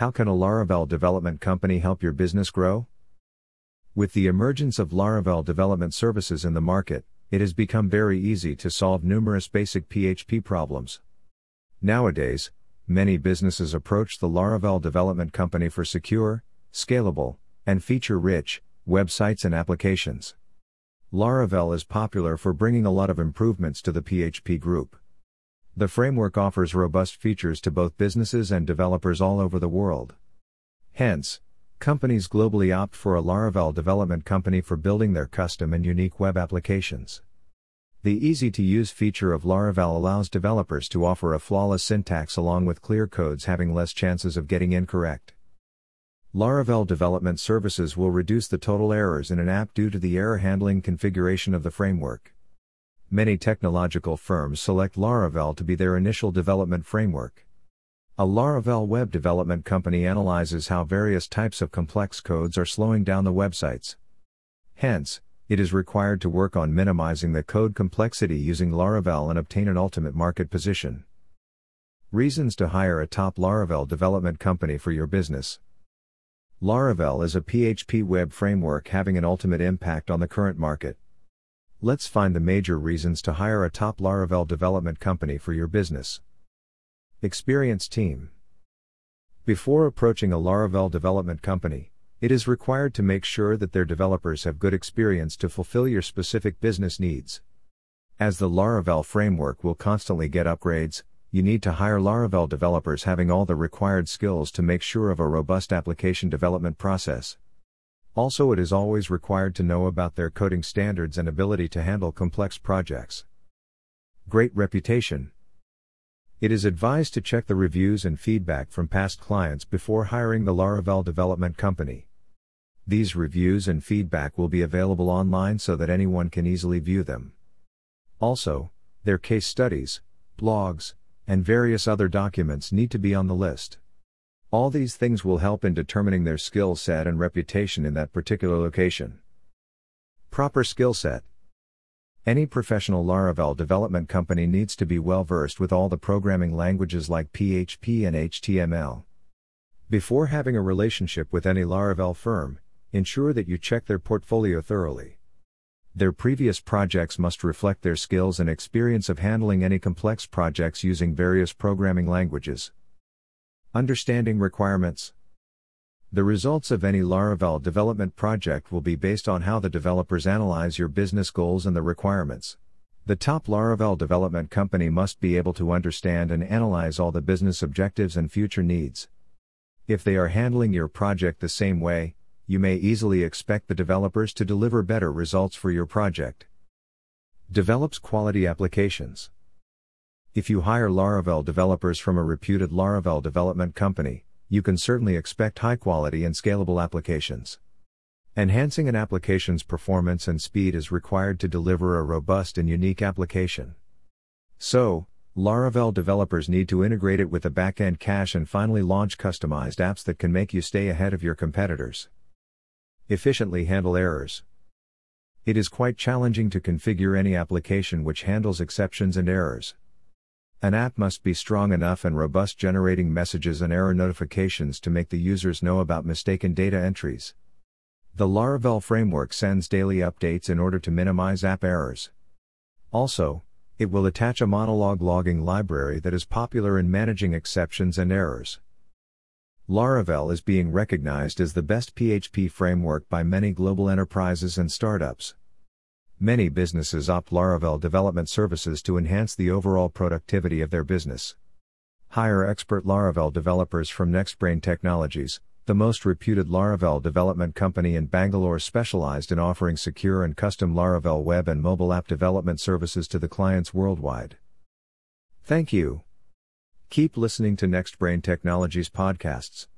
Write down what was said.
How can a Laravel development company help your business grow? With the emergence of Laravel development services in the market, it has become very easy to solve numerous basic PHP problems. Nowadays, many businesses approach the Laravel development company for secure, scalable, and feature rich websites and applications. Laravel is popular for bringing a lot of improvements to the PHP group. The framework offers robust features to both businesses and developers all over the world. Hence, companies globally opt for a Laravel development company for building their custom and unique web applications. The easy to use feature of Laravel allows developers to offer a flawless syntax along with clear codes having less chances of getting incorrect. Laravel development services will reduce the total errors in an app due to the error handling configuration of the framework. Many technological firms select Laravel to be their initial development framework. A Laravel web development company analyzes how various types of complex codes are slowing down the websites. Hence, it is required to work on minimizing the code complexity using Laravel and obtain an ultimate market position. Reasons to hire a top Laravel development company for your business. Laravel is a PHP web framework having an ultimate impact on the current market. Let's find the major reasons to hire a top Laravel development company for your business. Experienced team. Before approaching a Laravel development company, it is required to make sure that their developers have good experience to fulfill your specific business needs. As the Laravel framework will constantly get upgrades, you need to hire Laravel developers having all the required skills to make sure of a robust application development process. Also, it is always required to know about their coding standards and ability to handle complex projects. Great reputation. It is advised to check the reviews and feedback from past clients before hiring the Laravel development company. These reviews and feedback will be available online so that anyone can easily view them. Also, their case studies, blogs, and various other documents need to be on the list. All these things will help in determining their skill set and reputation in that particular location. Proper skill set. Any professional Laravel development company needs to be well versed with all the programming languages like PHP and HTML. Before having a relationship with any Laravel firm, ensure that you check their portfolio thoroughly. Their previous projects must reflect their skills and experience of handling any complex projects using various programming languages. Understanding requirements. The results of any Laravel development project will be based on how the developers analyze your business goals and the requirements. The top Laravel development company must be able to understand and analyze all the business objectives and future needs. If they are handling your project the same way, you may easily expect the developers to deliver better results for your project. Develops quality applications. If you hire Laravel developers from a reputed Laravel development company, you can certainly expect high quality and scalable applications. Enhancing an application's performance and speed is required to deliver a robust and unique application. So, Laravel developers need to integrate it with the backend cache and finally launch customized apps that can make you stay ahead of your competitors. Efficiently handle errors. It is quite challenging to configure any application which handles exceptions and errors. An app must be strong enough and robust generating messages and error notifications to make the users know about mistaken data entries. The Laravel framework sends daily updates in order to minimize app errors. Also, it will attach a Monolog logging library that is popular in managing exceptions and errors. Laravel is being recognized as the best PHP framework by many global enterprises and startups. Many businesses opt Laravel development services to enhance the overall productivity of their business. Hire expert Laravel developers from NextBrain Technologies, the most reputed Laravel development company in Bangalore specialized in offering secure and custom Laravel web and mobile app development services to the clients worldwide. Thank you. Keep listening to NextBrain Technologies podcasts.